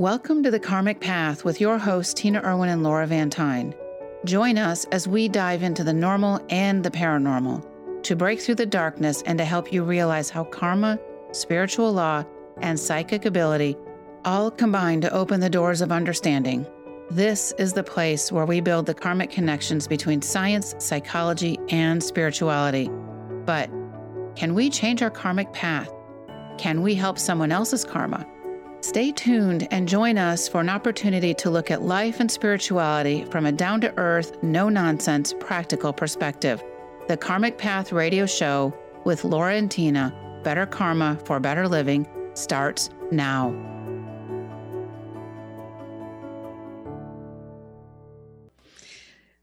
Welcome to the Karmic Path with your hosts, Tina Erwin and Laura Van Tyne. Join us as we dive into the normal and the paranormal to break through the darkness and to help you realize how karma, spiritual law, and psychic ability all combine to open the doors of understanding. This is the place where we build the karmic connections between science, psychology, and spirituality. But can we change our karmic path? Can we help someone else's karma? Stay tuned and join us for an opportunity to look at life and spirituality from a down to earth, no nonsense, practical perspective. The Karmic Path radio show with Laura and Tina, Better Karma for Better Living, starts now.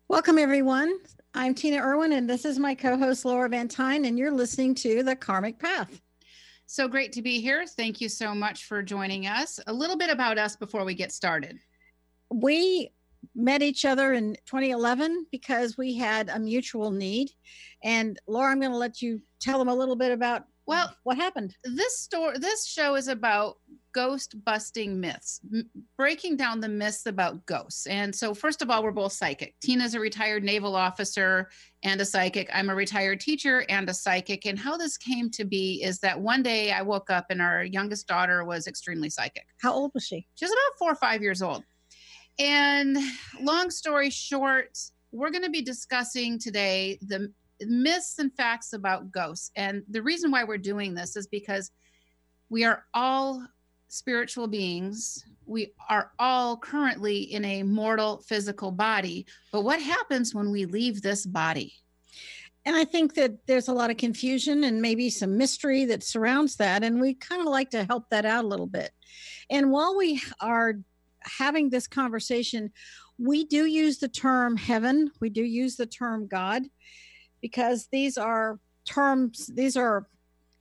Welcome, everyone. I'm Tina Erwin, and this is my co host, Laura Van Tyne, and you're listening to The Karmic Path. So great to be here. Thank you so much for joining us. A little bit about us before we get started. We met each other in 2011 because we had a mutual need. And Laura, I'm going to let you tell them a little bit about well what happened. This store, this show is about ghost busting myths, m- breaking down the myths about ghosts. And so, first of all, we're both psychic. Tina's a retired naval officer and a psychic. I'm a retired teacher and a psychic. And how this came to be is that one day I woke up and our youngest daughter was extremely psychic. How old was she? She was about four or five years old. And long story short, we're going to be discussing today the myths and facts about ghosts. And the reason why we're doing this is because we are all spiritual beings. We are all currently in a mortal physical body. But what happens when we leave this body? And I think that there's a lot of confusion and maybe some mystery that surrounds that. And we kind of like to help that out a little bit. And while we are having this conversation, we do use the term heaven, we do use the term God, because these are terms, these are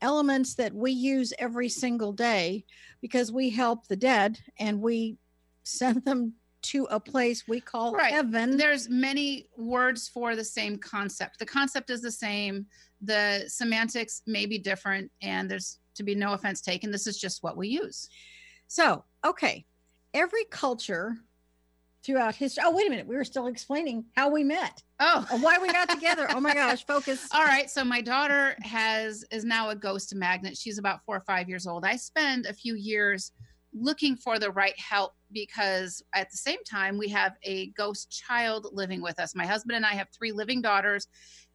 elements that we use every single day because we help the dead and we send them to a place we call right. heaven. There's many words for the same concept. The concept is the same. The semantics may be different, and there's to be no offense taken. This is just what we use. So, okay, every culture throughout history. Oh, wait a minute. We were still explaining how we met. Oh, why we got together. Oh my gosh, focus. All right. So my daughter has is now a ghost magnet. She's about four or five years old. I spend a few years looking for the right help because at the same time we have a ghost child living with us. My husband and I have three living daughters.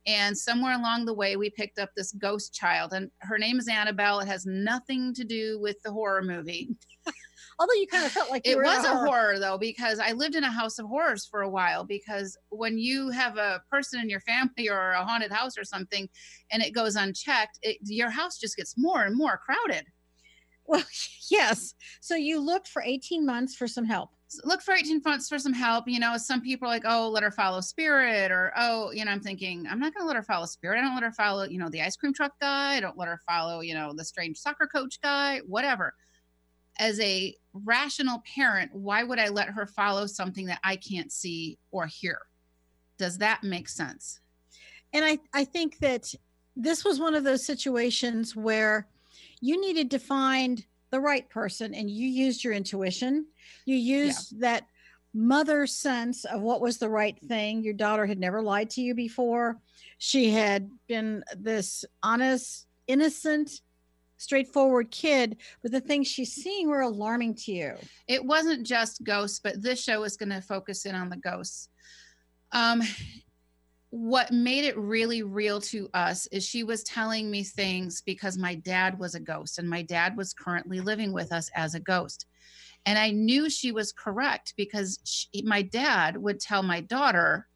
And somewhere along the way, we picked up this ghost child, and her name is Annabelle. It has nothing to do with the horror movie. Although you kind of felt like it was a horror. horror though, because I lived in a house of horrors for a while. Because when you have a person in your family or a haunted house or something, and it goes unchecked, it, your house just gets more and more crowded. Well, yes. So you looked for 18 months for some help. look for 18 months for some help. You know, some people are like, oh, let her follow spirit, or oh, you know, I'm thinking, I'm not going to let her follow spirit. I don't let her follow, you know, the ice cream truck guy. I don't let her follow, you know, the strange soccer coach guy, whatever as a rational parent, why would I let her follow something that I can't see or hear? Does that make sense? And I, I think that this was one of those situations where you needed to find the right person and you used your intuition. You used yeah. that mother sense of what was the right thing. Your daughter had never lied to you before. She had been this honest, innocent, straightforward kid, but the things she's seeing were alarming to you. It wasn't just ghosts, but this show is going to focus in on the ghosts. Um, what made it really real to us is she was telling me things because my dad was a ghost and my dad was currently living with us as a ghost. And I knew she was correct because she, my dad would tell my daughter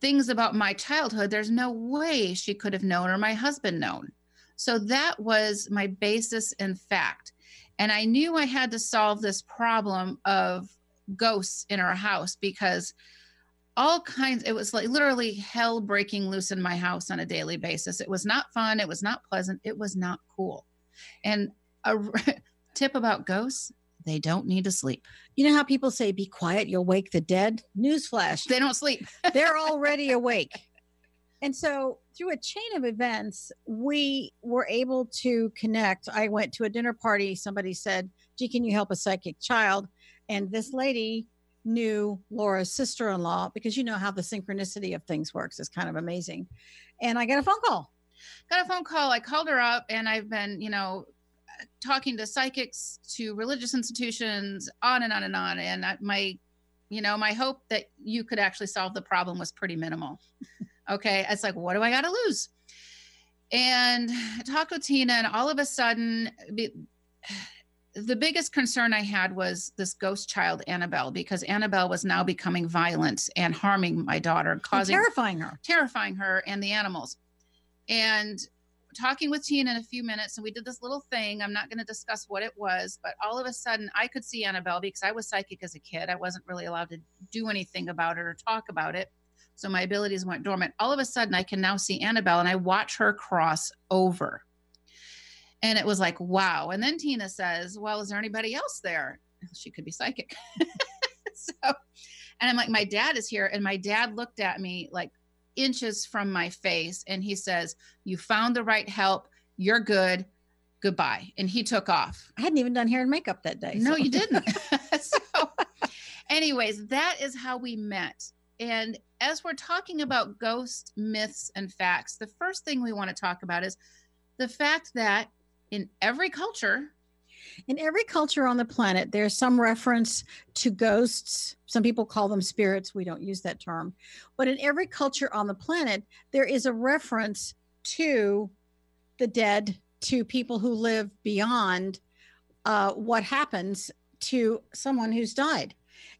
things about my childhood. There's no way she could have known or my husband known. So that was my basis in fact. And I knew I had to solve this problem of ghosts in our house because all kinds it was like literally hell breaking loose in my house on a daily basis. It was not fun. It was not pleasant. It was not cool. And a tip about ghosts they don't need to sleep. You know how people say be quiet you'll wake the dead? Newsflash. They don't sleep. They're already awake. And so through a chain of events, we were able to connect. I went to a dinner party. Somebody said, gee, can you help a psychic child? And this mm-hmm. lady knew Laura's sister in law because you know how the synchronicity of things works is kind of amazing. And I got a phone call. Got a phone call. I called her up and I've been, you know, talking to psychics, to religious institutions, on and on and on. And I, my, you know, my hope that you could actually solve the problem was pretty minimal. okay. It's like, what do I got to lose? And talked Tina, and all of a sudden, the biggest concern I had was this ghost child Annabelle because Annabelle was now becoming violent and harming my daughter, causing and terrifying her, terrifying her and the animals. And talking with Tina in a few minutes, and we did this little thing. I'm not going to discuss what it was, but all of a sudden I could see Annabelle because I was psychic as a kid. I wasn't really allowed to do anything about it or talk about it. So my abilities went dormant. All of a sudden I can now see Annabelle and I watch her cross over and it was like, wow. And then Tina says, well, is there anybody else there? She could be psychic. so, and I'm like, my dad is here. And my dad looked at me like inches from my face and he says, You found the right help. You're good. Goodbye. And he took off. I hadn't even done hair and makeup that day. No, so. you didn't. so, anyways, that is how we met. And as we're talking about ghost myths and facts, the first thing we want to talk about is the fact that in every culture in every culture on the planet there's some reference to ghosts. Some people call them spirits. We don't use that term. But in every culture on the planet there is a reference to the dead to people who live beyond uh, what happens to someone who's died.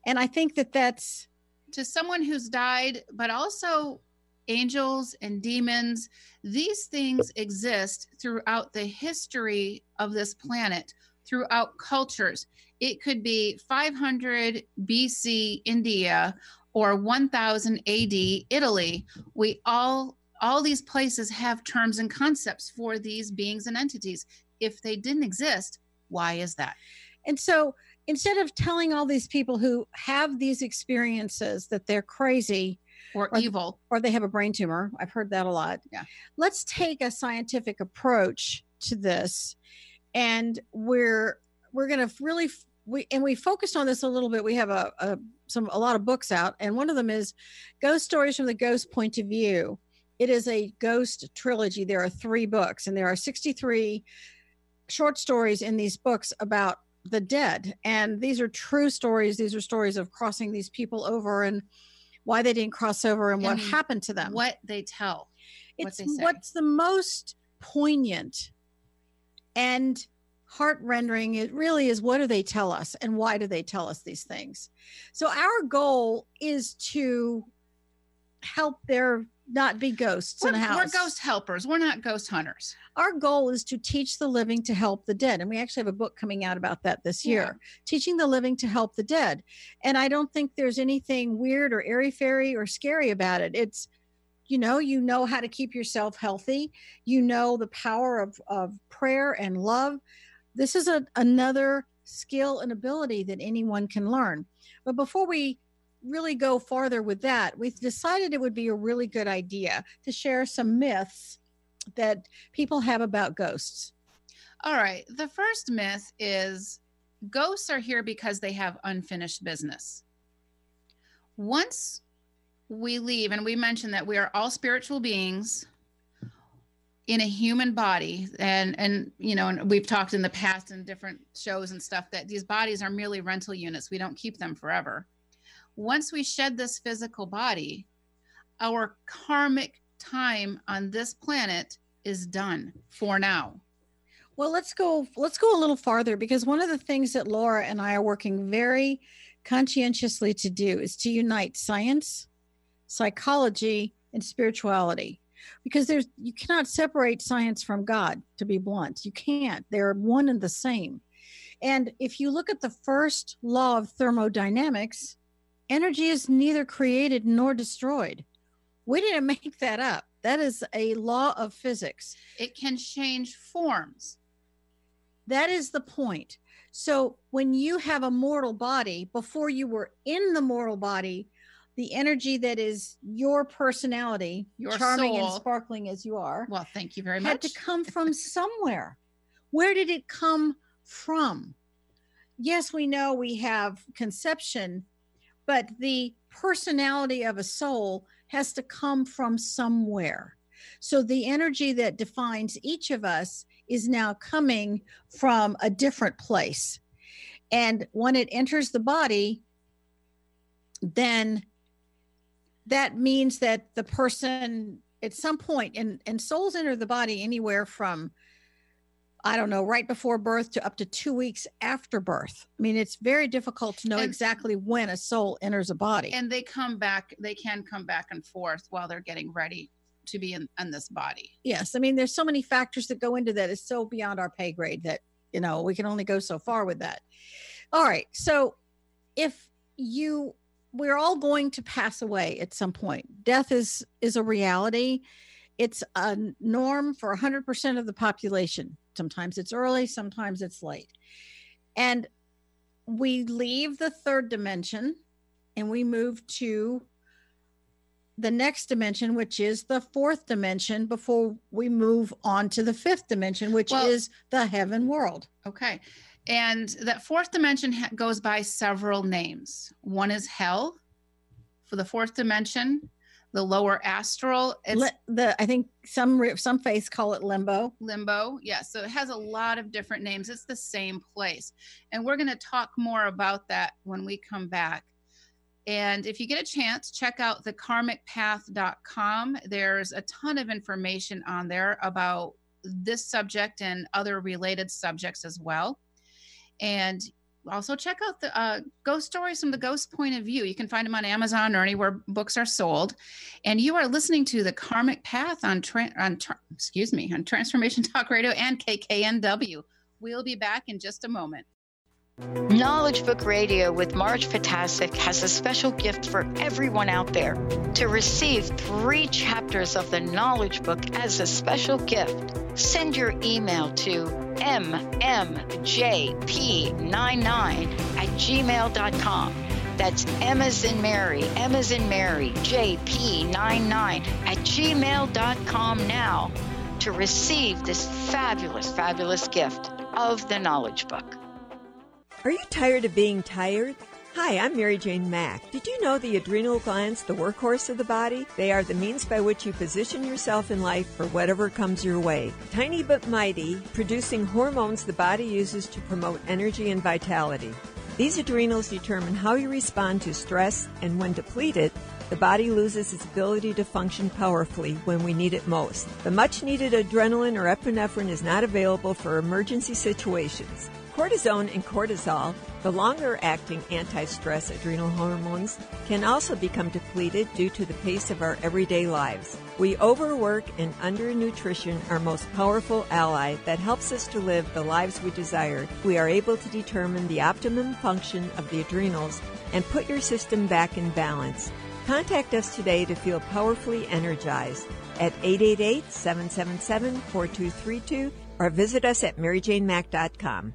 And i think that that's to someone who's died but also angels and demons, these things exist throughout the history of this planet, throughout cultures. It could be 500 BC India or 1000 AD Italy. We all all these places have terms and concepts for these beings and entities. If they didn't exist, why is that? And so instead of telling all these people who have these experiences that they're crazy, or, or evil. or they have a brain tumor i've heard that a lot. Yeah. Let's take a scientific approach to this and we're we're going to really we and we focused on this a little bit. We have a, a some a lot of books out and one of them is ghost stories from the ghost point of view. It is a ghost trilogy. There are three books and there are 63 short stories in these books about the dead and these are true stories these are stories of crossing these people over and why they didn't cross over and, and what happened to them. What they tell. It's what what's the most poignant and heart rendering it really is what do they tell us and why do they tell us these things so our goal is to help there not be ghosts we're, in a house. We're ghost helpers. We're not ghost hunters. Our goal is to teach the living to help the dead. And we actually have a book coming out about that this year teaching the living to help the dead. And I don't think there's anything weird or airy fairy or scary about it. It's, you know, you know how to keep yourself healthy, you know the power of, of prayer and love. This is a, another skill and ability that anyone can learn. But before we really go farther with that, we've decided it would be a really good idea to share some myths that people have about ghosts. All right. The first myth is ghosts are here because they have unfinished business. Once we leave, and we mentioned that we are all spiritual beings in a human body and and you know and we've talked in the past in different shows and stuff that these bodies are merely rental units we don't keep them forever once we shed this physical body, our karmic time on this planet is done for now. Well, let's go let's go a little farther because one of the things that Laura and I are working very conscientiously to do is to unite science, psychology, and spirituality. Because there's you cannot separate science from God, to be blunt. You can't. They're one and the same. And if you look at the first law of thermodynamics, energy is neither created nor destroyed. We didn't make that up. That is a law of physics. It can change forms. That is the point. So when you have a mortal body, before you were in the mortal body, the energy that is your personality, your charming soul, and sparkling as you are, well, thank you very had much, Had to come from somewhere. Where did it come from? yes, we know we have conception, but the personality of a soul has to come from somewhere. So the energy that defines each of us is now coming from a different place. And when it enters the body, then that means that the person at some point and and souls enter the body anywhere from I don't know, right before birth to up to two weeks after birth. I mean, it's very difficult to know And- exactly when a soul enters a body. And they come back, they can come back and forth while they're getting ready to be in, in this body. yes, I mean, there's so many factors that go into that. It's so beyond our pay grade that, you know, we can only go so far with that. All right. So if you, we're all going to pass away at some point. Death is is a reality. It's a norm for 100% of the population. Sometimes it's early, sometimes it's late. And we leave the third dimension and we move to the next dimension, which is the fourth dimension, before we move on to the fifth dimension, which Well- is the heaven world. Okay. And that fourth dimension goes by several names. One is hell for the fourth dimension, the lower astral, it's Li- the I think some some faiths call it limbo. limbo. Yeah. So it has a lot of different names. It's the same place. And we're going to talk more about that when we come back. And if you get a chance, check out the karmicpath.com. There's a ton of information on there about this subject and other related subjects as well. And also check out the uh, ghost stories from the ghost point of view. You can find them on Amazon or anywhere books are sold. And you are listening to the Karmic Path on tra- on tra- excuse me on Transformation Talk Radio and KKNW. We'll be back in just a moment. Knowledge Book Radio with Marge Fatasic has a special gift for everyone out there. To receive three chapters of the Knowledge Book as a special gift, send your email to mmjp99 at gmail.com. That's M as in Mary, M as in Mary, JP99 at gmail.com now to receive this fabulous, fabulous gift of the Knowledge Book. Are you tired of being tired? Hi, I'm Mary Jane Mack. Did you know the adrenal glands, the workhorse of the body? They are the means by which you position yourself in life for whatever comes your way. Tiny but mighty, producing hormones the body uses to promote energy and vitality. These adrenals determine how you respond to stress, and when depleted, the body loses its ability to function powerfully when we need it most. The much needed adrenaline or epinephrine is not available for emergency situations. Cortisone and cortisol, the longer acting anti stress adrenal hormones, can also become depleted due to the pace of our everyday lives. We overwork and undernutrition our most powerful ally that helps us to live the lives we desire. We are able to determine the optimum function of the adrenals and put your system back in balance. Contact us today to feel powerfully energized at 888 777 4232 or visit us at maryjanemack.com.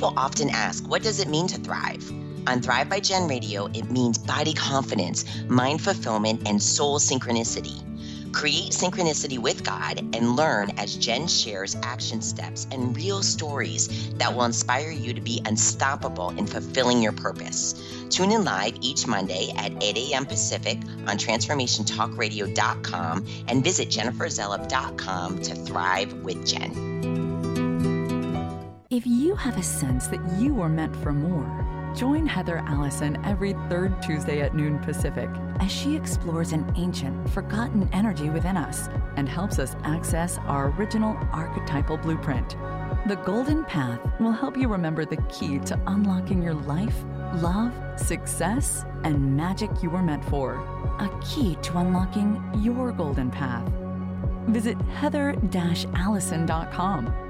People often ask, what does it mean to thrive? On Thrive by Jen Radio, it means body confidence, mind fulfillment, and soul synchronicity. Create synchronicity with God and learn as Jen shares action steps and real stories that will inspire you to be unstoppable in fulfilling your purpose. Tune in live each Monday at 8 a.m. Pacific on transformationtalkradio.com and visit jenniferzellup.com to thrive with Jen. If you have a sense that you were meant for more, join Heather Allison every third Tuesday at noon Pacific as she explores an ancient, forgotten energy within us and helps us access our original archetypal blueprint. The Golden Path will help you remember the key to unlocking your life, love, success, and magic you were meant for. A key to unlocking your golden path. Visit heather-allison.com.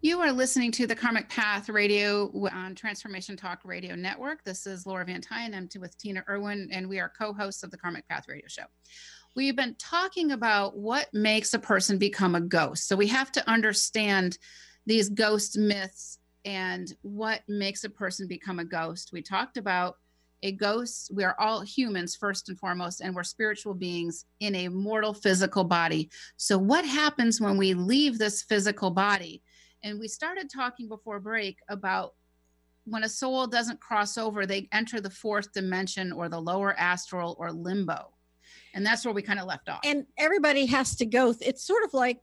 You are listening to the Karmic Path Radio on Transformation Talk Radio Network. This is Laura Van Tyne. I'm with Tina Erwin, and we are co hosts of the Karmic Path Radio Show. We've been talking about what makes a person become a ghost. So we have to understand these ghost myths and what makes a person become a ghost. We talked about a ghost. We are all humans first and foremost, and we're spiritual beings in a mortal physical body. So, what happens when we leave this physical body? And we started talking before break about when a soul doesn't cross over, they enter the fourth dimension or the lower astral or limbo. And that's where we kind of left off. And everybody has to go. It's sort of like,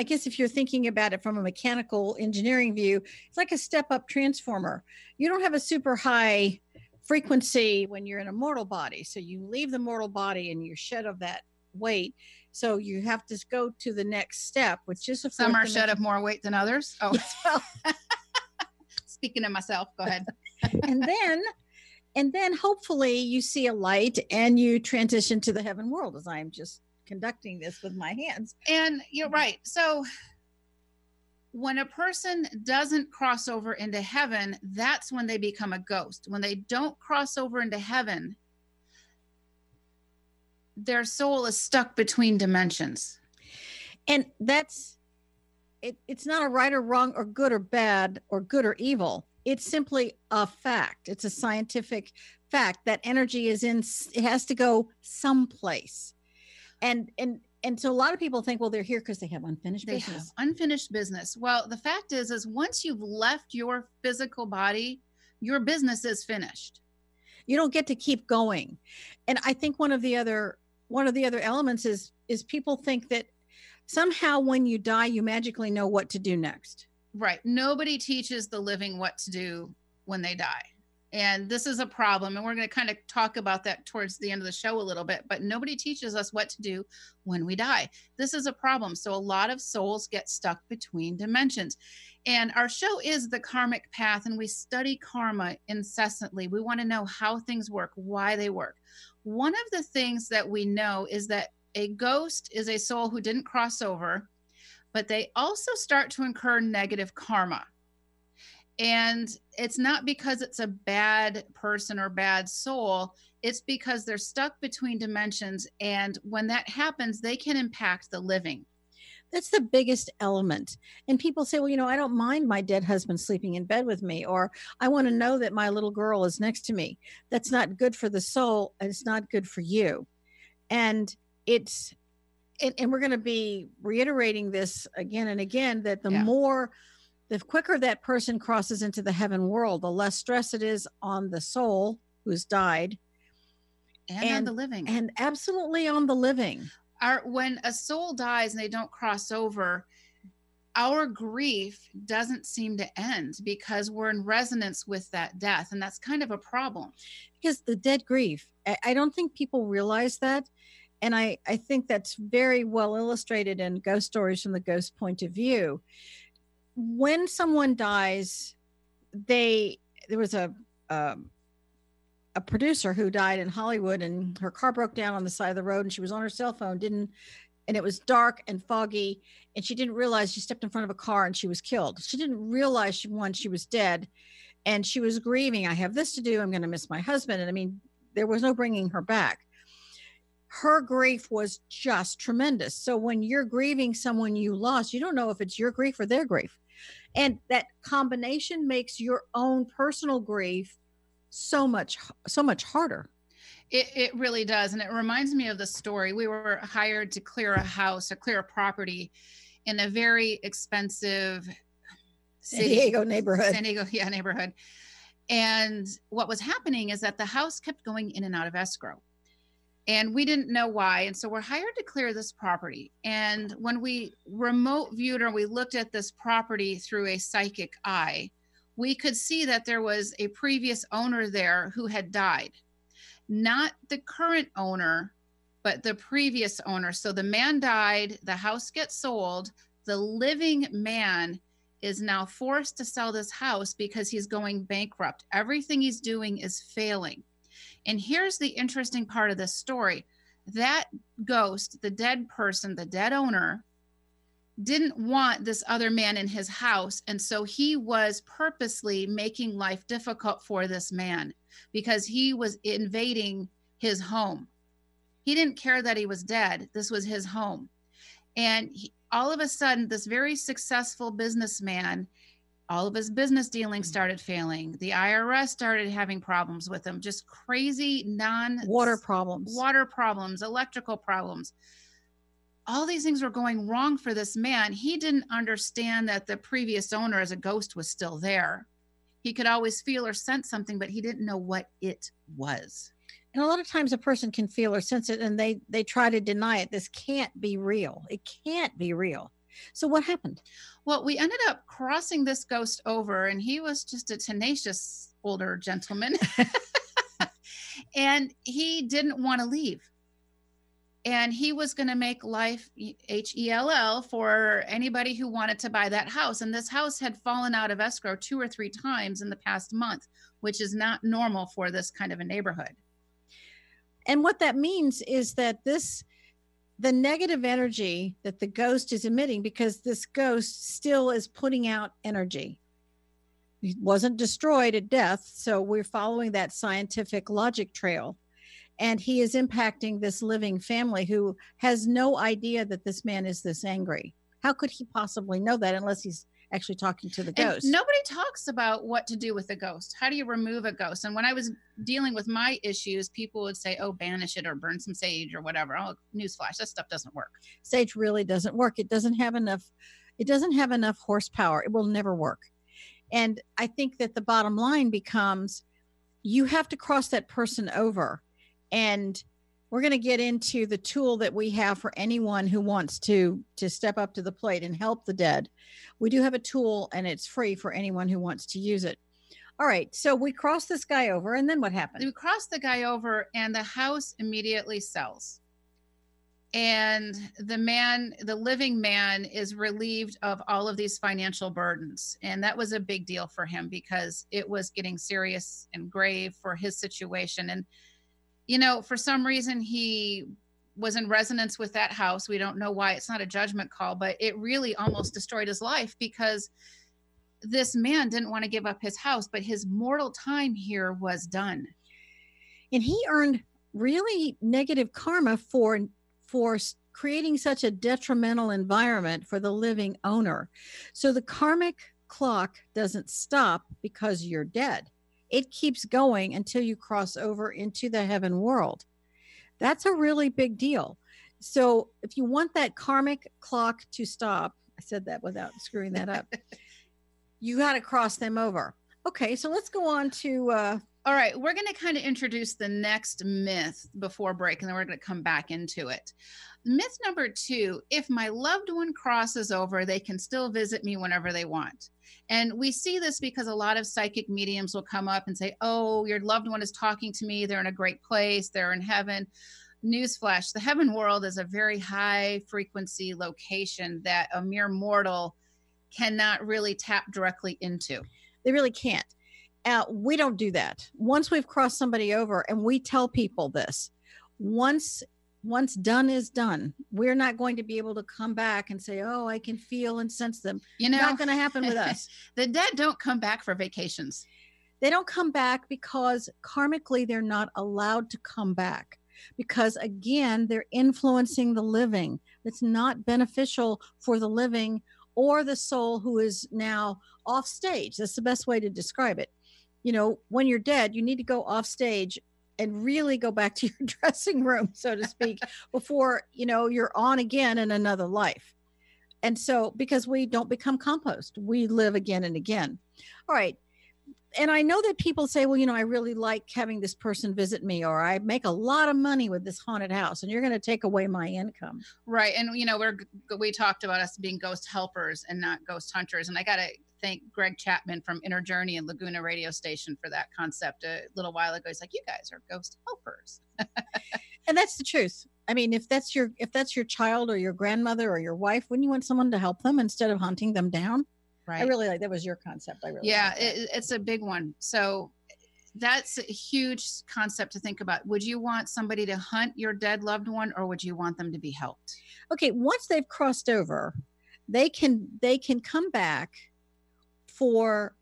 I guess if you're thinking about it from a mechanical engineering view, it's like a step up transformer. You don't have a super high frequency when you're in a mortal body. So you leave the mortal body and you're shed of that weight so you have to go to the next step, which is a some are shed of more weight than others. Oh, well. speaking of myself, go ahead. and then, and then hopefully you see a light and you transition to the heaven world as I'm just conducting this with my hands. And you're right. So when a person doesn't cross over into heaven, that's when they become a ghost. When they don't cross over into heaven, their soul is stuck between dimensions. And that's it, it's not a right or wrong or good or bad or good or evil. It's simply a fact. It's a scientific fact that energy is in it has to go someplace. And and and so a lot of people think well they're here because they have unfinished they business. Have unfinished business. Well, the fact is is once you've left your physical body, your business is finished. You don't get to keep going. And I think one of the other one of the other elements is is people think that somehow when you die you magically know what to do next. Right. Nobody teaches the living what to do when they die. And this is a problem and we're going to kind of talk about that towards the end of the show a little bit but nobody teaches us what to do when we die. This is a problem so a lot of souls get stuck between dimensions. And our show is the karmic path and we study karma incessantly. We want to know how things work why they work one of the things that we know is that a ghost is a soul who didn't cross over, but they also start to incur negative karma. And it's not because it's a bad person or bad soul, it's because they're stuck between dimensions. And when that happens, they can impact the living. That's the biggest element. And people say, well, you know, I don't mind my dead husband sleeping in bed with me, or I want to know that my little girl is next to me. That's not good for the soul, and it's not good for you. And it's, and, and we're going to be reiterating this again and again that the yeah. more, the quicker that person crosses into the heaven world, the less stress it is on the soul who's died and, and on the living and absolutely on the living our when a soul dies and they don't cross over our grief doesn't seem to end because we're in resonance with that death. And that's kind of a problem. Because the dead grief I, don't think people realize that. And I, I think that's very well illustrated in ghost stories from the ghost point of view. When someone dies they there was a um, a producer who died in Hollywood and her car broke down on the side of the road and she was on her cell phone, didn't, and it was dark and foggy. And she didn't realize she stepped in front of a car and she was killed. She didn't realize she, one, she was dead and she was grieving. I have this to do. I'm going to miss my husband. And I mean, there was no bringing her back. Her grief was just tremendous. So when you're grieving someone you lost, you don't know if it's your grief or their grief. And that combination makes your own personal grief so much so much harder. It, it really does and it reminds me of the story. We were hired to clear a house or clear a property in a very expensive san diego neighborhood. San diego yeah neighborhood. And what was happening is that the house kept going in and out of escrow. And we didn't know why and so we're hired to clear this property. And when we remote viewed or we looked at this property through a psychic eye we could see that there was a previous owner there who had died. Not the current owner but the previous owner. So the man died the house gets sold the living man is now forced to sell this house because he's going bankrupt. Everything he's doing is failing. And here's the interesting part of this story. That ghost, the dead person, the dead owner, didn't want this other man in his house. And so he was purposely making life difficult for this man because he was invading his home. He didn't care that he was dead, this was his home. And he, all of a sudden, this very successful businessman all of his business dealings started failing. The IRS started having problems with him, just crazy non water problems, water problems, electrical problems. All these things were going wrong for this man. He didn't understand that the previous owner as a ghost was still there. He could always feel or sense something, but he didn't know what it was. And a lot of times a person can feel or sense it and they they try to deny it. This can't be real. It can't be real. So what happened? Well, we ended up crossing this ghost over, and he was just a tenacious older gentleman. and he didn't want to leave. And he was going to make life H E L L for anybody who wanted to buy that house. And this house had fallen out of escrow two or three times in the past month, which is not normal for this kind of a neighborhood. And what that means is that this the negative energy that the ghost is emitting because this ghost still is putting out energy. He wasn't destroyed at death. So we're following that scientific logic trail. And he is impacting this living family who has no idea that this man is this angry. How could he possibly know that unless he's actually talking to the ghost. And nobody talks about what to do with a ghost. How do you remove a ghost? And when I was dealing with my issues, people would say, "Oh, banish it or burn some sage or whatever." Oh, newsflash, that stuff doesn't work. Sage really doesn't work. It doesn't have enough. It doesn't have enough horsepower. It will never work. And I think that the bottom line becomes, you have to cross that person over, and we're going to get into the tool that we have for anyone who wants to to step up to the plate and help the dead. We do have a tool and it's free for anyone who wants to use it. All right so we cross this guy over and then what happened we cross the guy over and the house immediately sells. And the man the living man is relieved of all of these financial burdens. And that was a big deal for him because it was getting serious and grave for his situation. And you know, for some reason he was in resonance with that house. We don't know why. It's not a judgment call, but it really almost destroyed his life because this man didn't want to give up his house, but his mortal time here was done. And he earned really negative karma for for creating such a detrimental environment for the living owner. So the karmic clock doesn't stop because you're dead it keeps going until you cross over into the heaven world. That's a really big deal. So, if you want that karmic clock to stop, I said that without screwing that up, you got to cross them over. Okay, so let's go on to. Uh, All right, we're going to kind of introduce the next myth before break, and then we're going to come back into it. Myth number two if my loved one crosses over, they can still visit me whenever they want. And we see this because a lot of psychic mediums will come up and say, Oh, your loved one is talking to me. They're in a great place. They're in heaven. Newsflash the heaven world is a very high frequency location that a mere mortal cannot really tap directly into. They really can't. Uh, we don't do that. Once we've crossed somebody over, and we tell people this, once once done is done. We're not going to be able to come back and say, "Oh, I can feel and sense them." You know, not going to happen with us. the dead don't come back for vacations. They don't come back because karmically they're not allowed to come back because again, they're influencing the living. It's not beneficial for the living or the soul who is now off stage. That's the best way to describe it. You know, when you're dead, you need to go off stage and really go back to your dressing room so to speak before you know you're on again in another life and so because we don't become compost we live again and again all right and I know that people say, well, you know, I really like having this person visit me, or I make a lot of money with this haunted house, and you're going to take away my income. Right. And, you know, we're, we talked about us being ghost helpers and not ghost hunters. And I got to thank Greg Chapman from Inner Journey and Laguna Radio Station for that concept a little while ago. He's like, you guys are ghost helpers. and that's the truth. I mean, if that's your if that's your child or your grandmother or your wife, wouldn't you want someone to help them instead of hunting them down? Right. I really like that was your concept. I really yeah, like it, it's a big one. So that's a huge concept to think about. Would you want somebody to hunt your dead loved one, or would you want them to be helped? okay once they've crossed over they can they can come back for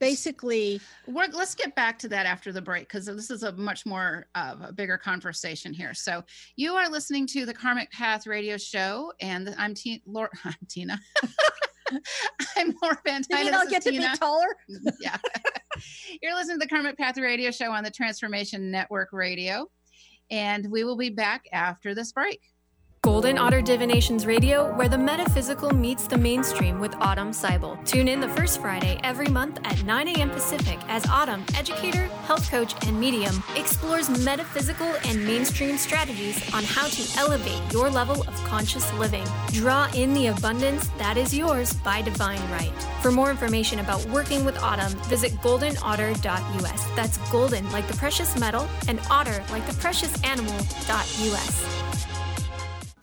basically We're, let's get back to that after the break because this is a much more of a bigger conversation here. So you are listening to the Karmic Path Radio Show, and I'm T- Laura, I'm Tina. I'm Laura Van did you Dyne. not get to Tina. be taller yeah. You're listening to the Karmic Path Radio Show on the Transformation Network Radio, and we will be back after this break. Golden Otter Divinations Radio, where the metaphysical meets the mainstream with Autumn Seibel. Tune in the first Friday every month at 9 a.m. Pacific as Autumn, educator, health coach, and medium, explores metaphysical and mainstream strategies on how to elevate your level of conscious living. Draw in the abundance that is yours by divine right. For more information about working with Autumn, visit goldenotter.us. That's golden like the precious metal and otter like the precious animal.us.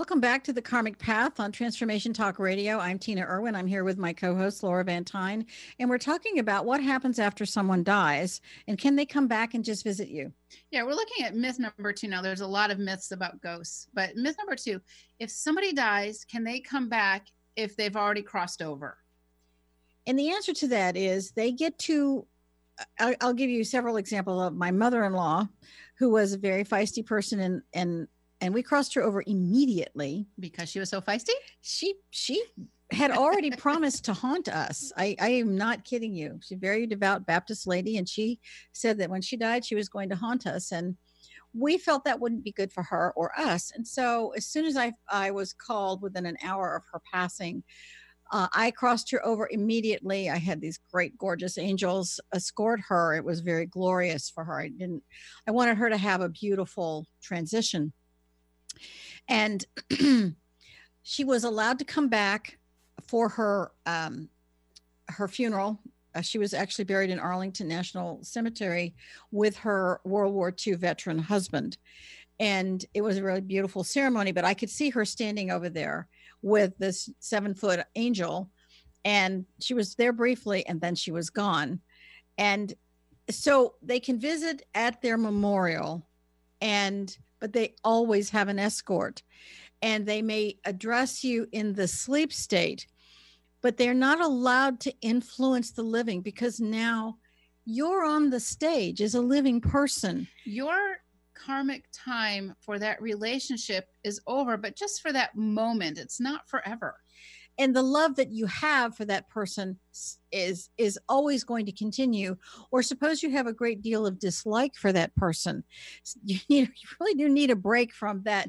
Welcome back to the Karmic Path on Transformation Talk Radio. I'm Tina Erwin. I'm here with my co host, Laura Van Tyne, and we're talking about what happens after someone dies and can they come back and just visit you? Yeah, we're looking at myth number two now. There's a lot of myths about ghosts, but myth number two if somebody dies, can they come back if they've already crossed over? And the answer to that is they get to. I'll give you several examples of my mother-in-law, who was a very feisty person, and and and we crossed her over immediately because she was so feisty. She she had already promised to haunt us. I, I am not kidding you. She's a very devout Baptist lady, and she said that when she died, she was going to haunt us, and we felt that wouldn't be good for her or us. And so, as soon as I I was called within an hour of her passing, Uh, I crossed her over immediately. I had these great, gorgeous angels escort her. It was very glorious for her. I didn't, I wanted her to have a beautiful transition. And she was allowed to come back for her um, her funeral. Uh, she was actually buried in Arlington National Cemetery with her World War II veteran husband. And it was a really beautiful ceremony, but I could see her standing over there with this seven foot angel. And she was there briefly and then she was gone. And so they can visit at their memorial and but they always have an escort and they may address you in the sleep state but they're not allowed to influence the living because now you're on the stage as a living person. Your karmic time for that relationship is over, but just for that moment, it's not forever. And the love that you have for that person is is always going to continue. Or suppose you have a great deal of dislike for that person, you, you really do need a break from that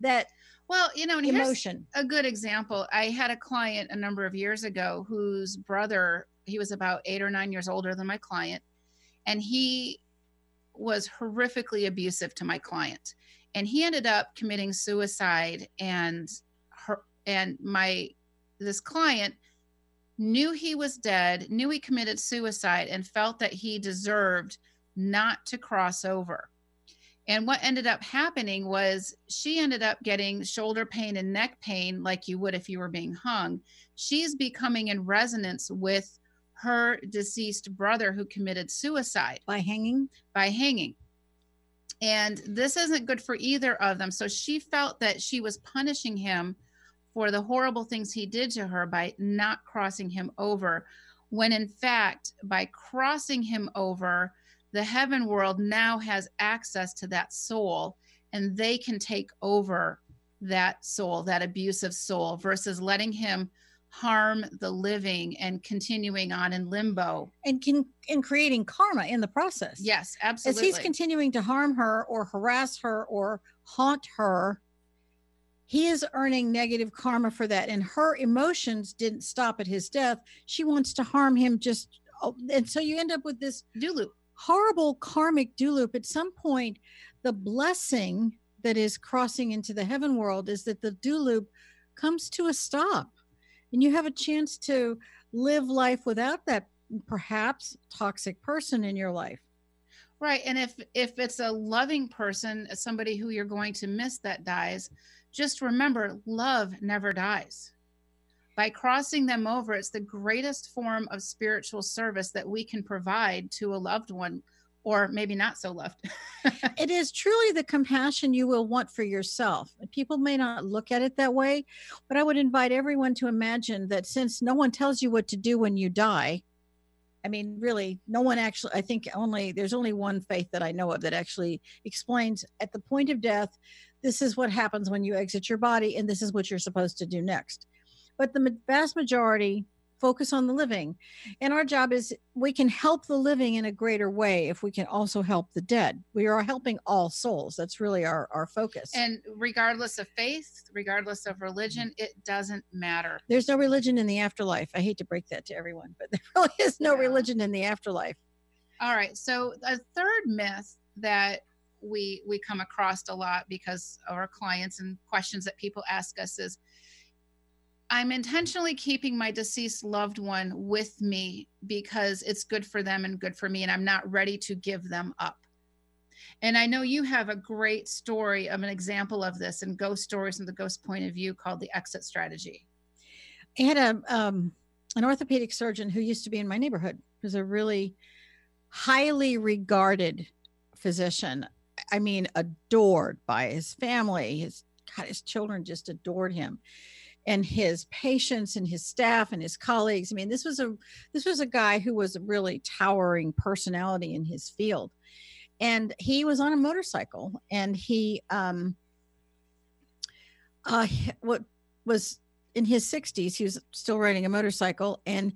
that well, you know, and emotion. a good example. I had a client a number of years ago whose brother, he was about eight or nine years older than my client, and he was horrifically abusive to my client. And he ended up committing suicide and her and my this client knew he was dead, knew he committed suicide and felt that he deserved not to cross over. And what ended up happening was she ended up getting shoulder pain and neck pain like you would if you were being hung. She's becoming in resonance with her deceased brother who committed suicide by hanging. By hanging. And this isn't good for either of them. So she felt that she was punishing him for the horrible things he did to her by not crossing him over. When in fact, by crossing him over, the heaven world now has access to that soul and they can take over that soul, that abusive soul, versus letting him harm the living and continuing on in limbo and can and creating karma in the process. Yes, absolutely. As he's continuing to harm her or harass her or haunt her, he is earning negative karma for that. And her emotions didn't stop at his death. She wants to harm him just oh, and so you end up with this do loop horrible karmic do loop. At some point, the blessing that is crossing into the heaven world is that the do loop comes to a stop and you have a chance to live life without that perhaps toxic person in your life right and if if it's a loving person somebody who you're going to miss that dies just remember love never dies by crossing them over, it's the greatest form of spiritual service that we can provide to a loved one or maybe not so loved. it is truly the compassion you will want for yourself. People may not look at it that way, but I would invite everyone to imagine that since no one tells you what to do when you die, I mean, really, no one actually, I think only, there's only one faith that I know of that actually explains at the point of death, this is what happens when you exit your body, and this is what you're supposed to do next but the vast majority focus on the living. And our job is we can help the living in a greater way if we can also help the dead. We are helping all souls. That's really our, our focus. And regardless of faith, regardless of religion, it doesn't matter. There's no religion in the afterlife. I hate to break that to everyone, but there really is no yeah. religion in the afterlife. All right. So a third myth that we we come across a lot because of our clients and questions that people ask us is I'm intentionally keeping my deceased loved one with me because it's good for them and good for me, and I'm not ready to give them up. And I know you have a great story of an example of this in Ghost Stories from the Ghost Point of View called the Exit Strategy. I had a um, an orthopedic surgeon who used to be in my neighborhood. He was a really highly regarded physician. I mean, adored by his family. His God, his children just adored him and his patients and his staff and his colleagues. I mean, this was a this was a guy who was a really towering personality in his field, and he was on a motorcycle, and he um, uh, what was in his 60s. He was still riding a motorcycle, and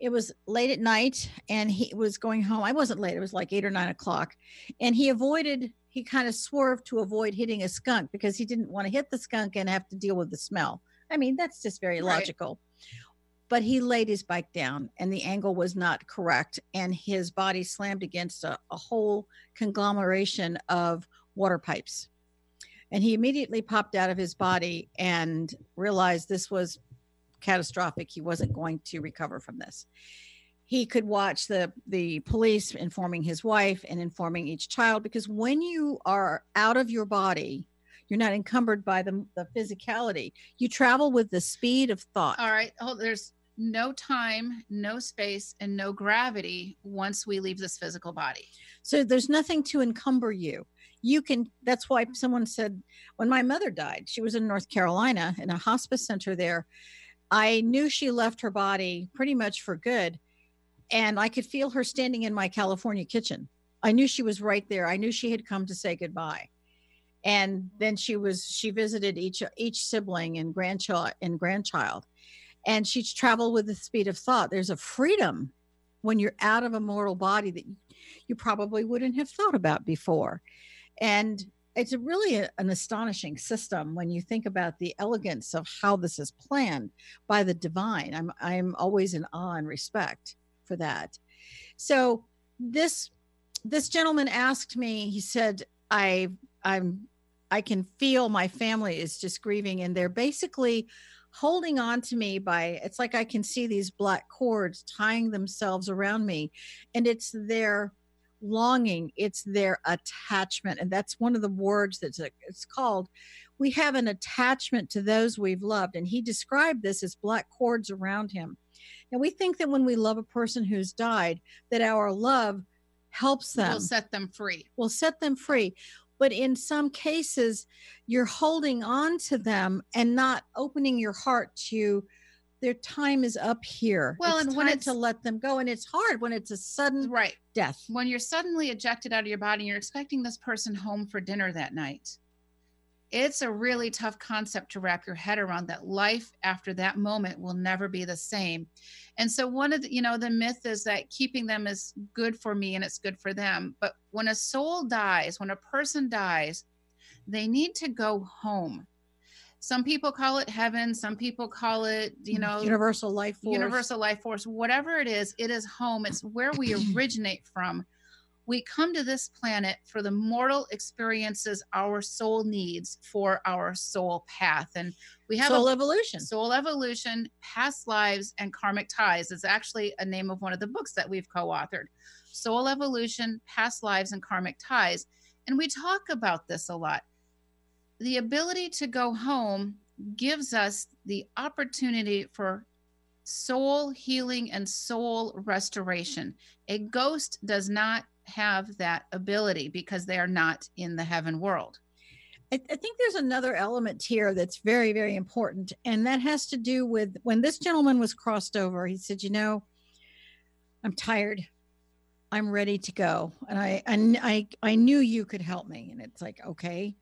it was late at night, and he was going home. I wasn't late; it was like eight or nine o'clock, and he avoided. He kind of swerved to avoid hitting a skunk because he didn't want to hit the skunk and have to deal with the smell I mean, that's just very right. logical. but he laid his bike down and the angle was not correct and his body slammed against a, a whole conglomeration of water pipes and he immediately popped out of his body and realized this was catastrophic he wasn't going to recover from this he could watch the the police informing his wife and informing each child because when you are out of your body you're not encumbered by the, the physicality you travel with the speed of thought All right. Oh, there's no time, no space, and no gravity once we leave this physical body. so there's nothing to encumber you you can that's why someone said when my mother died she was in north carolina in a hospice center there i knew she left her body pretty much for good and i could feel her standing in my california kitchen. I knew she was right there. I knew she had come to say goodbye. And then she was she visited each each sibling and grandchild and grandchild. And she traveled with the speed of thought. There's a freedom when you're out of a mortal body that you, probably wouldn't have thought about before. And it's really a- an astonishing system when you think about the elegance of how this is planned by the divine. I'm i'm always in awe and respect for that. So this this gentleman asked me he said i i'm i can feel my family is just grieving and they're basically holding on to me by it's like i can see these black cords tying themselves around me and it's their longing it's their attachment and that's one of the words that's it's called we have an attachment to those we've loved and he described this as black cords around him and we think that when we love a person who's died that our love helps them We'll set them free. will set them free. But in some cases, you're holding on to them and not opening your heart to their time is up here. Well, It's and when time it's- to let them go, and it's hard when it's a sudden Right. death. When you're suddenly ejected out of your body and you're expecting this person home for dinner that night, it's a really tough concept to wrap your head around that life after that moment will never be the same. And so one of the, you know, the myth is that keeping them is good for me and it's good for them. But when a soul dies, when a person dies, they need to go home. Some people call it heaven, some people call it, you mm, know, universal life force. universal life force, whatever it is, it is home. It's where we originate from. We come to this planet for the mortal experiences our soul needs for our soul path. And we have Soul a evolution. soul evolution, past lives, and karmic ties. It's actually a name of one of the books that we've co authored. Soul evolution, past lives, and karmic ties. And we talk about this a lot. The ability to go home gives us the opportunity for soul healing and soul restoration. A ghost does not have that ability because they are not in the heaven world. I, think there's another element here that's very, very important, and that has to do with when this gentleman was crossed over. He said, "You know, I'm tired. I'm ready to go, and I, I, I, I knew you could help me." And it's like, okay,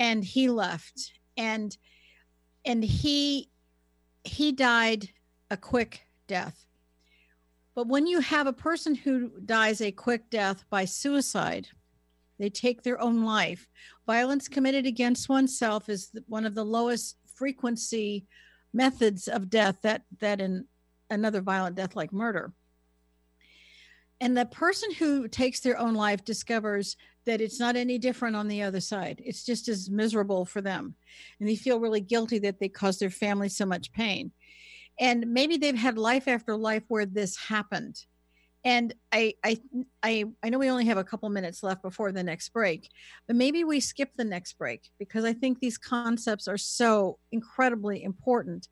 and he left, and and he he died a quick death. But when you have a person who dies a quick death by suicide, they take their own life. Violence committed against oneself is one of the lowest frequency methods of death that that in another violent death like murder. And the person who takes their own life discovers that it's not any different on the other side. It's just as miserable for them. And they feel really guilty that they caused their family so much pain. And maybe they've had life after life where this happened. And I I I I know we only have a couple minutes left before the next break, but maybe we skip the next break because I think these concepts are so incredibly important.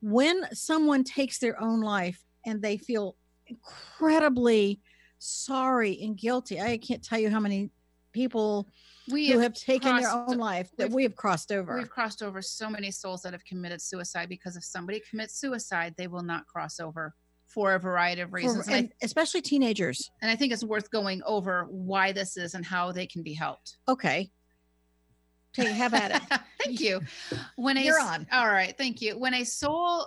When someone takes their own life and they feel incredibly sorry and guilty, I can't tell you how many people We who have taken their own life that we've- crossed over. We've crossed over so many souls that have committed suicide because if somebody commits suicide, they will not cross over for a variety of For- reasons. and, I, especially teenagers. and I think it's worth going over why this is and how they can be helped. Okay. Okay, have at it. thank you. When a You're on. All right, thank you. When a soul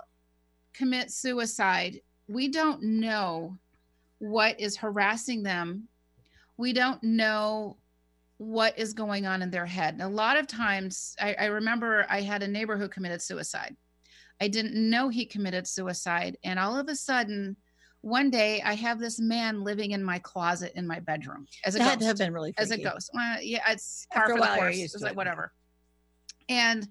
commits suicide, we don't know what is harassing them. We don't know what is going on in their head. And a lot of times, I, I remember I had a neighbor who committed suicide. I didn't know he committed suicide. And all of a sudden, one day I have this man living in my closet in my bedroom as a That had ghost. to have been really as a ghost. Well, yeah, it's par After for a the course. It's like it. whatever. And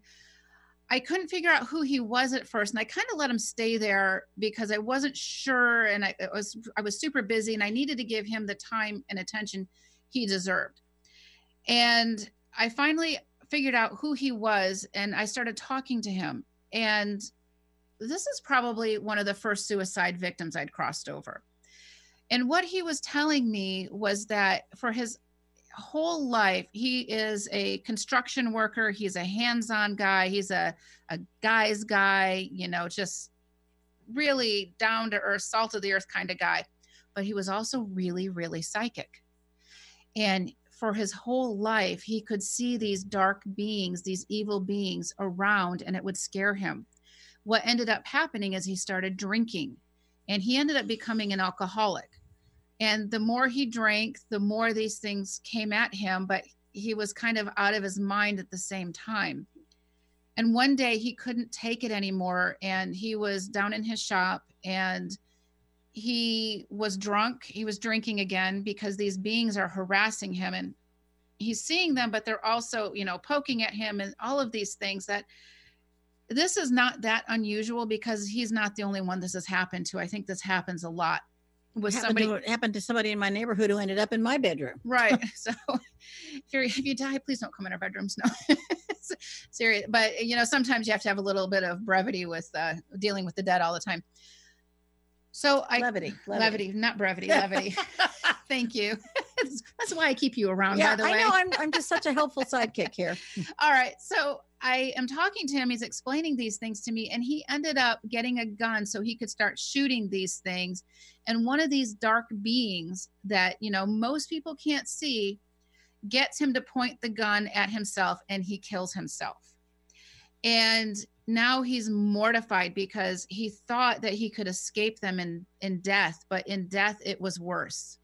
I couldn't figure out who he was at first, and I kind of let him stay there because I wasn't sure, and I was I was super busy, and I needed to give him the time and attention he deserved. And I finally figured out who he was, and I started talking to him. And this is probably one of the first suicide victims I'd crossed over. And what he was telling me was that for his whole life, he is a construction worker. He's a hands on guy. He's a, a guy's guy, you know, just really down to earth, salt of the earth kind of guy. But he was also really, really psychic. And for his whole life, he could see these dark beings, these evil beings around, and it would scare him. What ended up happening is he started drinking and he ended up becoming an alcoholic. And the more he drank, the more these things came at him, but he was kind of out of his mind at the same time. And one day he couldn't take it anymore and he was down in his shop and he was drunk. He was drinking again because these beings are harassing him and he's seeing them, but they're also, you know, poking at him and all of these things that this is not that unusual because he's not the only one this has happened to. I think this happens a lot with happened somebody to, happened to somebody in my neighborhood who ended up in my bedroom. right so if, you're, if you die please don't come in our bedrooms no serious but you know sometimes you have to have a little bit of brevity with uh, dealing with the dead all the time so i Levity, levity, levity. not brevity levity thank you that's, why i keep you around yeah, by the way I know. I'm, I'm just such a helpful sidekick here. all right. So I am talking to him. He's explaining these things to me, and he ended up getting a gun so he could start shooting these things. And one of these dark beings that, you know, most people can't see gets him to point the gun at himself and he kills himself. And now he's mortified because he thought that he could escape them in, in death, but in death it was worse.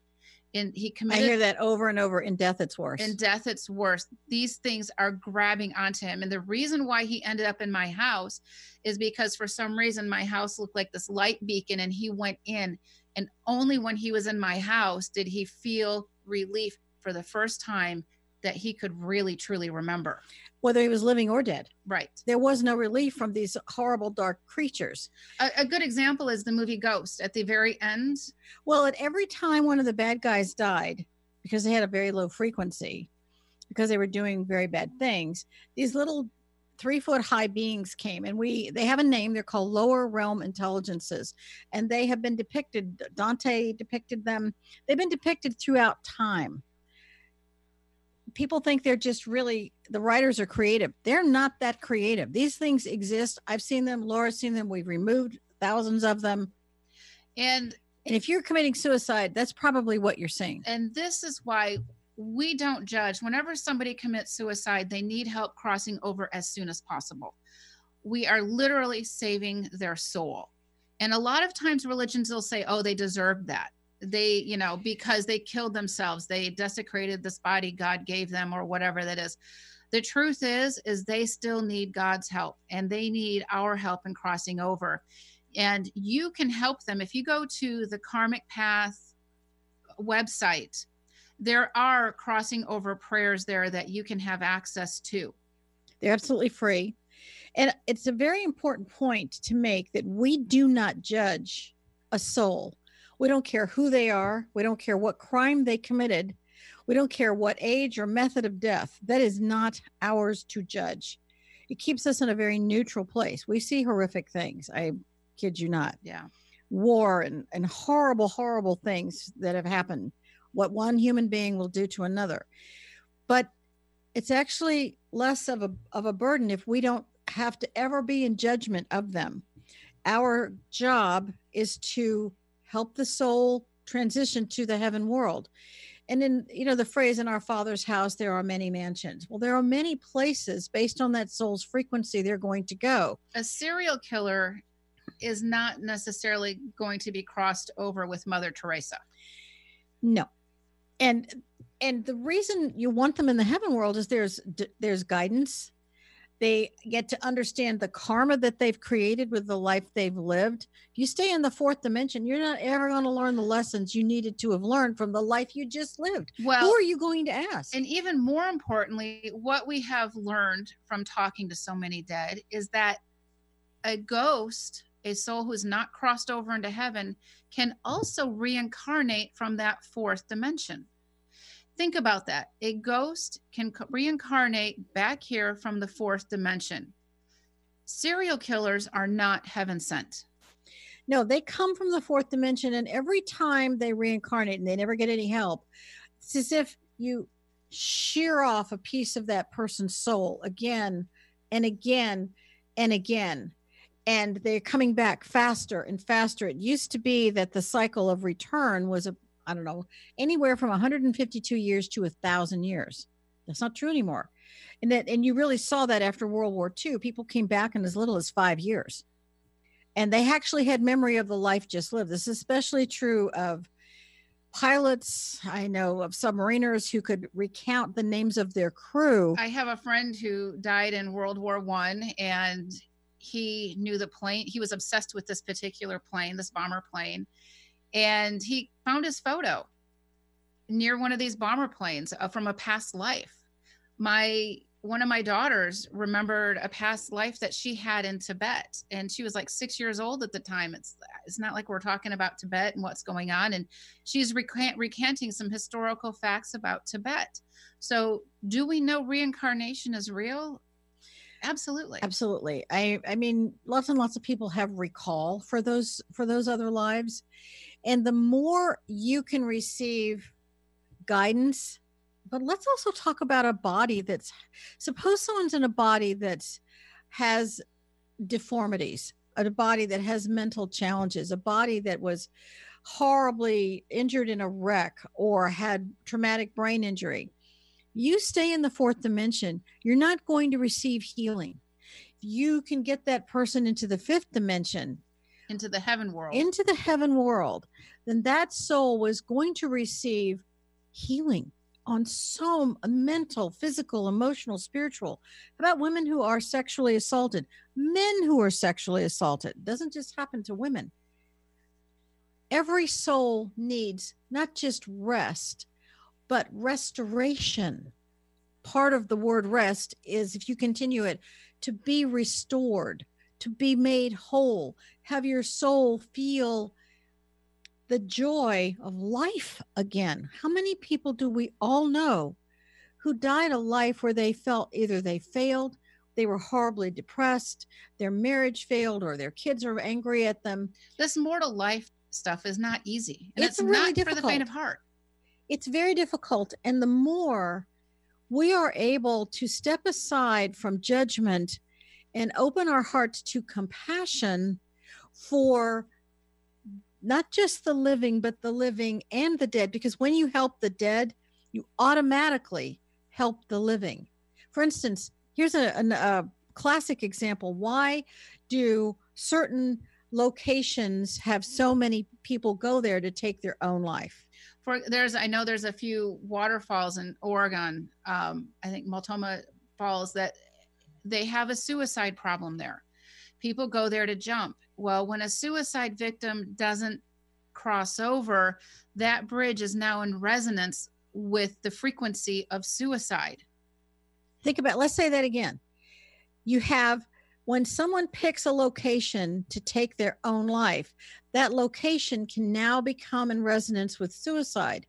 And he I hear that over and over. In death, it's worse. in death, it's worse. These things are grabbing onto him. And the reason why he ended up in my house is because for some reason my house looked like this light beacon and he went in. And only when he was in my house did he feel relief for the first time that he could really truly remember. Whether he was living or dead, Right. there was no relief from these horrible dark creatures. A, a good example is the movie Ghost. At the very end, Well, at every time one of the bad guys died, because they had a very low frequency, because they were doing very bad things, these little three foot high beings came and we they have a name they're called lower realm intelligences and they have been depicted dante depicted them they've been depicted throughout time people think they're just really the writers are creative. They're not that creative. These things exist. I've seen them. Laura's seen them. We've removed thousands of them. And and if you're committing suicide that's probably what you're seeing. And this is why we don't judge. Whenever somebody commits suicide they need help crossing over as soon as possible. We are literally saving their soul. And a lot of times religions will say oh they deserve that they you know because they killed themselves they desecrated this body god gave them or whatever that is. The truth is is they still need god's help and they need our help in crossing over. And you can help them. If you go to the karmic path website there are crossing over prayers there that you can have access to. They're absolutely free. And it's a very important point to make that we do not judge a soul we don't care who they are. We don't care what crime they committed. We don't care what age or method of death. That is not ours to judge. It keeps us in a very neutral place. We see horrific things. I kid you not. Yeah. War and, and horrible horrible things that have happened. What one human being will do to another. But it's actually less of a of a burden if we don't have to ever be in judgment of them. Our job is to help the soul transition to the heaven world. And in you know the phrase in our father's house there are many mansions. Well there are many places based on that soul's frequency they're going to go. A serial killer is not necessarily going to be crossed over with mother teresa. No. And and the reason you want them in the heaven world is there's there's guidance they get to understand the karma that they've created with the life they've lived. If you stay in the fourth dimension, you're not ever going to learn the lessons you needed to have learned from the life you just lived. Well, who are you going to ask? And even more importantly, what we have learned from talking to so many dead is that a ghost, a soul who is not crossed over into heaven, can also reincarnate from that fourth dimension. Think about that. A ghost can reincarnate back here from the fourth dimension. Serial killers are not heaven sent. No, they come from the fourth dimension, and every time they reincarnate and they never get any help, it's as if you shear off a piece of that person's soul again and again and again. And they're coming back faster and faster. It used to be that the cycle of return was a I don't know, anywhere from 152 years to a thousand years. That's not true anymore. And that, and you really saw that after World War II, people came back in as little as five years. And they actually had memory of the life just lived. This is especially true of pilots. I know of submariners who could recount the names of their crew. I have a friend who died in World War One, and he knew the plane. He was obsessed with this particular plane, this bomber plane, and he found his photo near one of these bomber planes uh, from a past life. My one of my daughters remembered a past life that she had in Tibet and she was like 6 years old at the time it's it's not like we're talking about Tibet and what's going on and she's recant, recanting some historical facts about Tibet. So do we know reincarnation is real? Absolutely. Absolutely. I I mean lots and lots of people have recall for those for those other lives and the more you can receive guidance, but let's also talk about a body that's suppose someone's in a body that's has deformities, a body that has mental challenges, a body that was horribly injured in a wreck or had traumatic brain injury. You stay in the fourth dimension, you're not going to receive healing. You can get that person into the fifth dimension into the heaven world. Into the heaven world. Then that soul was going to receive healing on some mental physical emotional spiritual. About women who are sexually assaulted? Men who are sexually assaulted. It doesn't just happen to women. Every soul needs not just rest but restoration. Part of the word rest is if you continue it to be restored to be made whole, have your soul feel the joy of life again. How many people do we all know who died a life where they felt either they failed, they were horribly depressed, their marriage failed, or their kids are angry at them? This mortal life stuff is not easy. And it's, it's really not difficult. for the faint of heart. It's very difficult. And the more we are able to step aside from judgment and open our hearts to compassion for not just the living, but the living and the dead. Because when you help the dead, you automatically help the living. For instance, here's a, a, a classic example. Why do certain locations have so many people go there to take their own life? For there's, I know there's a few waterfalls in Oregon. Um, I think Multnomah Falls that they have a suicide problem there. People go there to jump. Well, when a suicide victim doesn't cross over, that bridge is now in resonance with the frequency of suicide. Think about, let's say that again. You have when someone picks a location to take their own life, that location can now become in resonance with suicide.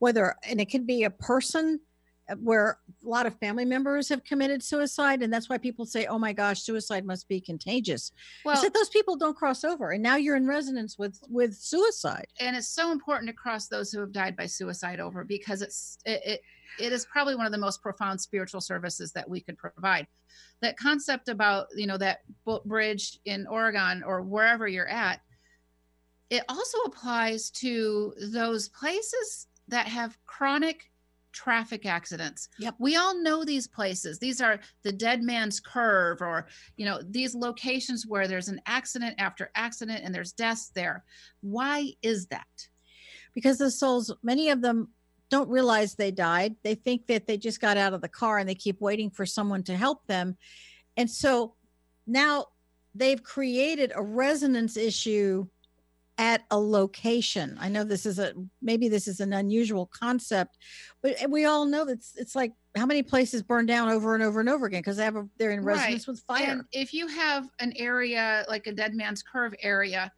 Whether, and it can be a person Uh, where a lot of family members have committed suicide and that's why people say oh my gosh suicide must be contagious. Well said those people don't cross over and now you're in resonance with with suicide. And it's so important to cross those who have died by suicide over because it's it, it it is probably one of the most profound spiritual services that we could provide. That concept about you know that bridge in oregon or wherever you're at it also applies to those places that have chronic traffic accidents. Yep. We all know these places. These are the dead man's curve or, you know, these locations where there's an accident after accident and there's deaths there. Why is that? Because the souls, many of them don't realize they died. They think that they just got out of the car and they keep waiting for someone to help them. And so now they've created a resonance issue at a location. I know this is a maybe this is an unusual concept, but we all know that it's, it's like how many places burn down over and over and over again because they have a, they're in resonance right. with fire. And if you have an area like a Dead Man's Curve area,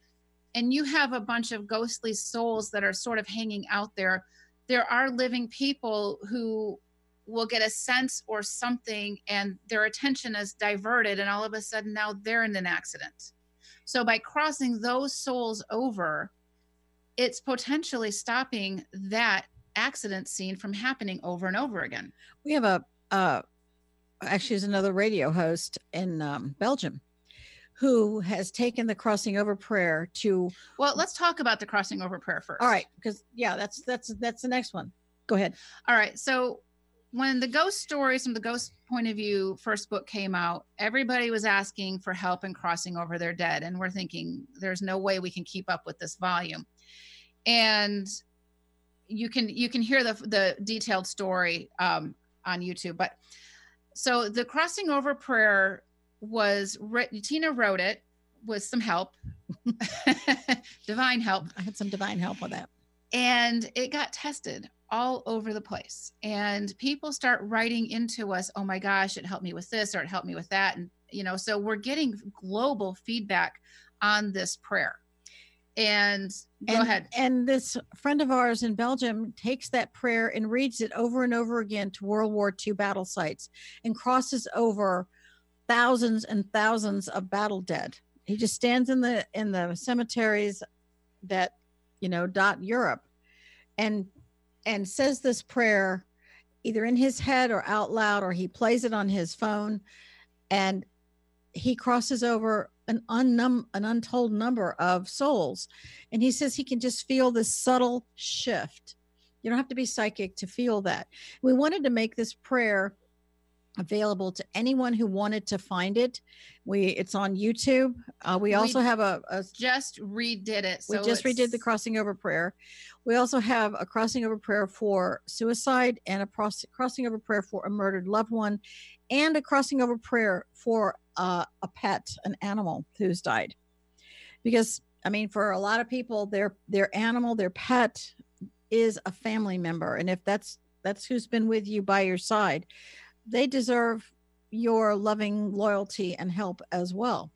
and you have a bunch of ghostly souls that are sort of hanging out there, there are living people who will get a sense or something and their attention is diverted and all of a sudden now they're in an accident so by crossing those souls over it's potentially stopping that accident scene from happening over and over again. We have a uh actually is another radio host in um, belgium who has taken the crossing over prayer to well let's talk about the crossing over prayer first. All right because yeah that's that's that's the next one. Go ahead. All right so when the ghost stories from the ghost point of view first book came out everybody was asking for help in crossing over their dead. And we're thinking there's no way we can keep up with this volume. And you can you can hear the the detailed story um, on youtube. But so the crossing over prayer was written, tina wrote it with some help divine help. I had some divine help with that. And it got tested all over the place. And people start writing into us oh my gosh it helped me with this or it helped me with that. And you know so we're getting global feedback on this prayer. And go and, ahead. and this friend of ours in belgium takes that prayer and reads it over and over again to world war ii battle sites and crosses over thousands and thousands of battle dead. He just stands in the in the cemeteries that you know dot europe. And and says this prayer either in his head or out loud or he plays it on his phone and he crosses over an unnum an untold number of souls. And he says he can just feel this subtle shift. You don't have to be psychic to feel that. We wanted to make this prayer available to anyone who wanted to find it. We it's on YouTube. Uh, we also we have a, a, just redid it. So we just redid the crossing over prayer. We also have a crossing over prayer for suicide and a cross, crossing over prayer for a murdered loved one, and a crossing over prayer for uh, a pet, an animal who's died. Because I mean, for a lot of people, their their animal, their pet, is a family member, and if that's that's who's been with you by your side they deserve your loving loyalty and help as well.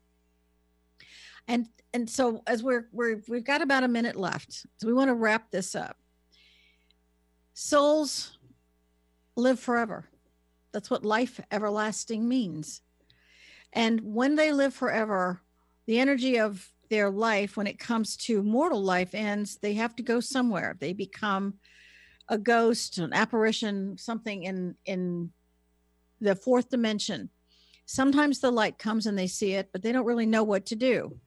And and so as we're we're we've got about a minute left so we want to wrap this up. Souls live forever. That's what life everlasting means. And when they live forever the energy of their life when it comes to mortal life ends they have to go somewhere. They become a ghost an apparition something in in the fourth dimension. Sometimes the light comes and they see it, but they don't really know what to do.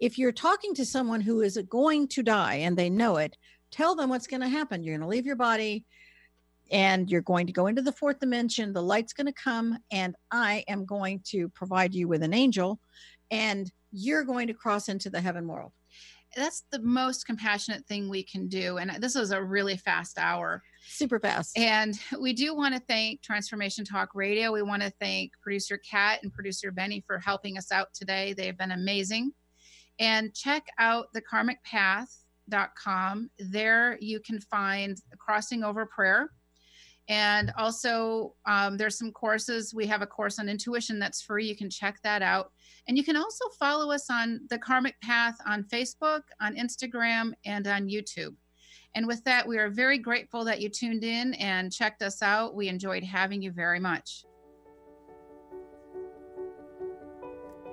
If you're talking to someone who is going to die and they know it, tell them what's going to happen. You're going to leave your body and you're going to go into the fourth dimension. The light's going to come, and I am going to provide you with an angel, and you're going to cross into the heaven world. That's the most compassionate thing we can do. And this was a really fast hour super fast. And we do want to thank Transformation Talk Radio. We want to thank producer Kat and producer Benny for helping us out today. They've been amazing. And check out the karmicpath.com. There you can find crossing over prayer. And also, um, there's some courses. We have a course on intuition that's free. You can check that out. And you can also follow us on the Karmic Path on Facebook, on Instagram, and on YouTube. And with that, we are very grateful that you tuned in and checked us out. We enjoyed having you very much.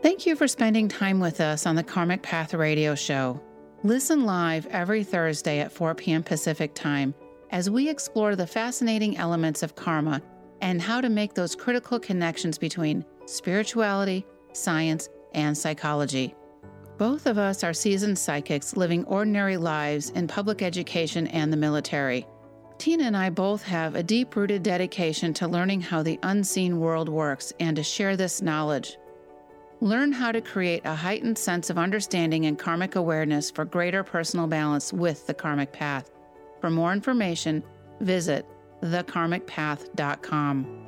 Thank you for spending time with us on the Karmic Path Radio Show. Listen live every Thursday at 4 p.m. Pacific Time as we explore the fascinating elements of karma and how to make those critical connections between spirituality, science, and psychology. Both of us are seasoned psychics living ordinary lives in public education and the military. Tina and I both have a deep rooted dedication to learning how the unseen world works and to share this knowledge. Learn how to create a heightened sense of understanding and karmic awareness for greater personal balance with the karmic path. For more information, visit thekarmicpath.com.